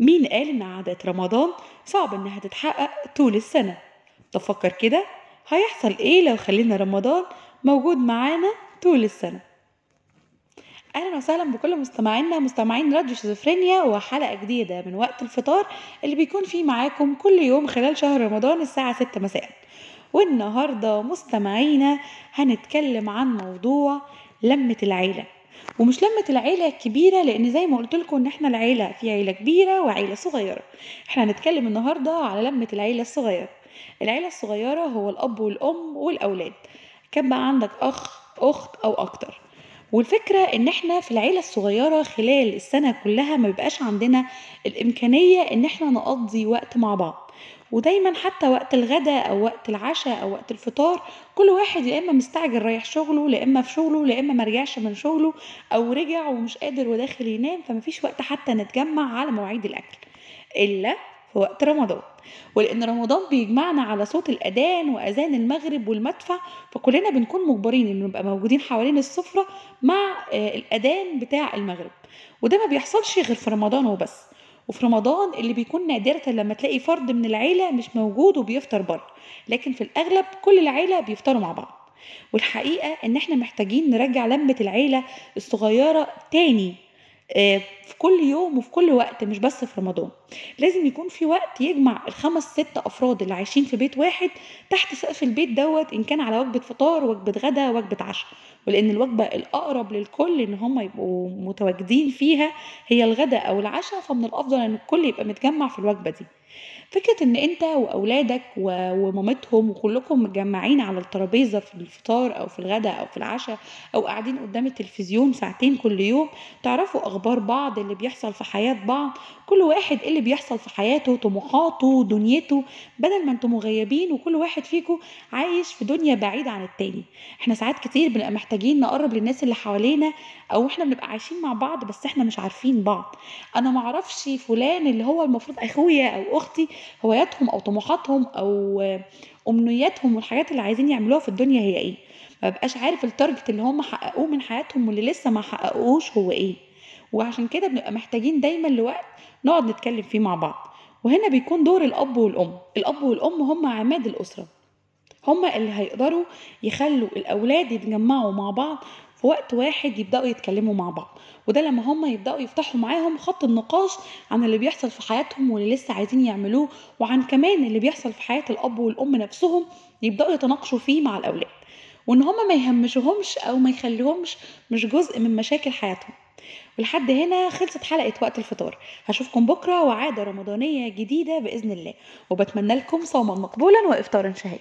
مين قال إن عادات رمضان صعب إنها تتحقق طول السنة؟ طب فكر كده؟ هيحصل إيه لو خلينا رمضان موجود معانا طول السنة؟ أهلا وسهلا بكل مستمعينا مستمعين راديو شيزوفرينيا وحلقة جديدة من وقت الفطار اللي بيكون فيه معاكم كل يوم خلال شهر رمضان الساعة 6 مساء. والنهاردة مستمعينا هنتكلم عن موضوع لمة العيلة. ومش لمة العيلة الكبيرة لأن زي ما قلت لكم إن إحنا العيلة في عيلة كبيرة وعيلة صغيرة. إحنا هنتكلم النهاردة على لمة العيلة الصغيرة. العيلة الصغيرة هو الأب والأم والأولاد. كان بقى عندك أخ أخت أو أكتر. والفكرة إن إحنا في العيلة الصغيرة خلال السنة كلها ما بيبقاش عندنا الإمكانية إن إحنا نقضي وقت مع بعض. ودايما حتى وقت الغداء أو وقت العشاء أو وقت الفطار كل واحد يا إما مستعجل رايح شغله لا إما في شغله لا إما مرجعش من شغله أو رجع ومش قادر وداخل ينام فمفيش وقت حتى نتجمع على مواعيد الأكل. إلا في وقت رمضان. ولأن رمضان بيجمعنا على صوت الأذان وأذان المغرب والمدفع فكلنا بنكون مجبرين إن نبقى موجودين حوالين السفرة مع آه، الأذان بتاع المغرب. وده ما بيحصلش غير في رمضان وبس. وفي رمضان اللي بيكون نادرة لما تلاقي فرد من العيلة مش موجود وبيفطر بره. لكن في الأغلب كل العيلة بيفطروا مع بعض. والحقيقة إن إحنا محتاجين نرجع لمة العيلة الصغيرة تاني آه، في كل يوم وفي كل وقت مش بس في رمضان. لازم يكون في وقت يجمع الخمس ست أفراد اللي عايشين في بيت واحد تحت سقف البيت دوت إن كان على وجبة فطار وجبة غدا وجبة عشاء. ولأن الوجبة الأقرب للكل إن هم يبقوا متواجدين فيها هي الغداء أو العشاء فمن الأفضل إن الكل يبقى متجمع في الوجبة دي. فكرة إن أنت وأولادك ومامتهم وكلكم متجمعين على الترابيزة في الفطار أو في الغداء أو في العشاء أو قاعدين قدام التلفزيون ساعتين كل يوم تعرفوا أخبار بعض اللي بيحصل في حياة بعض كل واحد إيه اللي بيحصل في حياته طموحاته دنيته بدل ما أنتم مغيبين وكل واحد فيكم عايش في دنيا بعيدة عن التاني. إحنا ساعات كتير بنبقى محتاجين نقرب للناس اللي حوالينا أو إحنا بنبقى عايشين مع بعض بس إحنا مش عارفين بعض. أنا معرفش فلان اللي هو المفروض أخويا أو أختي هواياتهم أو طموحاتهم أو أمنياتهم والحاجات اللي عايزين يعملوها في الدنيا هي إيه. ما بقاش عارف التارجت اللي هم حققوه من حياتهم واللي لسه ما حققوش هو إيه. وعشان كده بنبقى محتاجين دايما لوقت نقعد نتكلم فيه مع بعض. وهنا بيكون دور الأب والأم. الأب والأم هم عماد الأسرة. هما اللي هيقدروا يخلوا الأولاد يتجمعوا مع بعض في وقت واحد يبدأوا يتكلموا مع بعض. وده لما هما يبدأوا يفتحوا معاهم خط النقاش عن اللي بيحصل في حياتهم واللي لسه عايزين يعملوه وعن كمان اللي بيحصل في حياة الأب والأم نفسهم يبدأوا يتناقشوا فيه مع الأولاد. وإن هما ما يهمشوهمش أو ما يخليهمش مش جزء من مشاكل حياتهم. ولحد هنا خلصت حلقة وقت الفطار. هشوفكم بكرة وعادة رمضانية جديدة بإذن الله. وبتمنى لكم صوما مقبولا وإفطارا شهيا.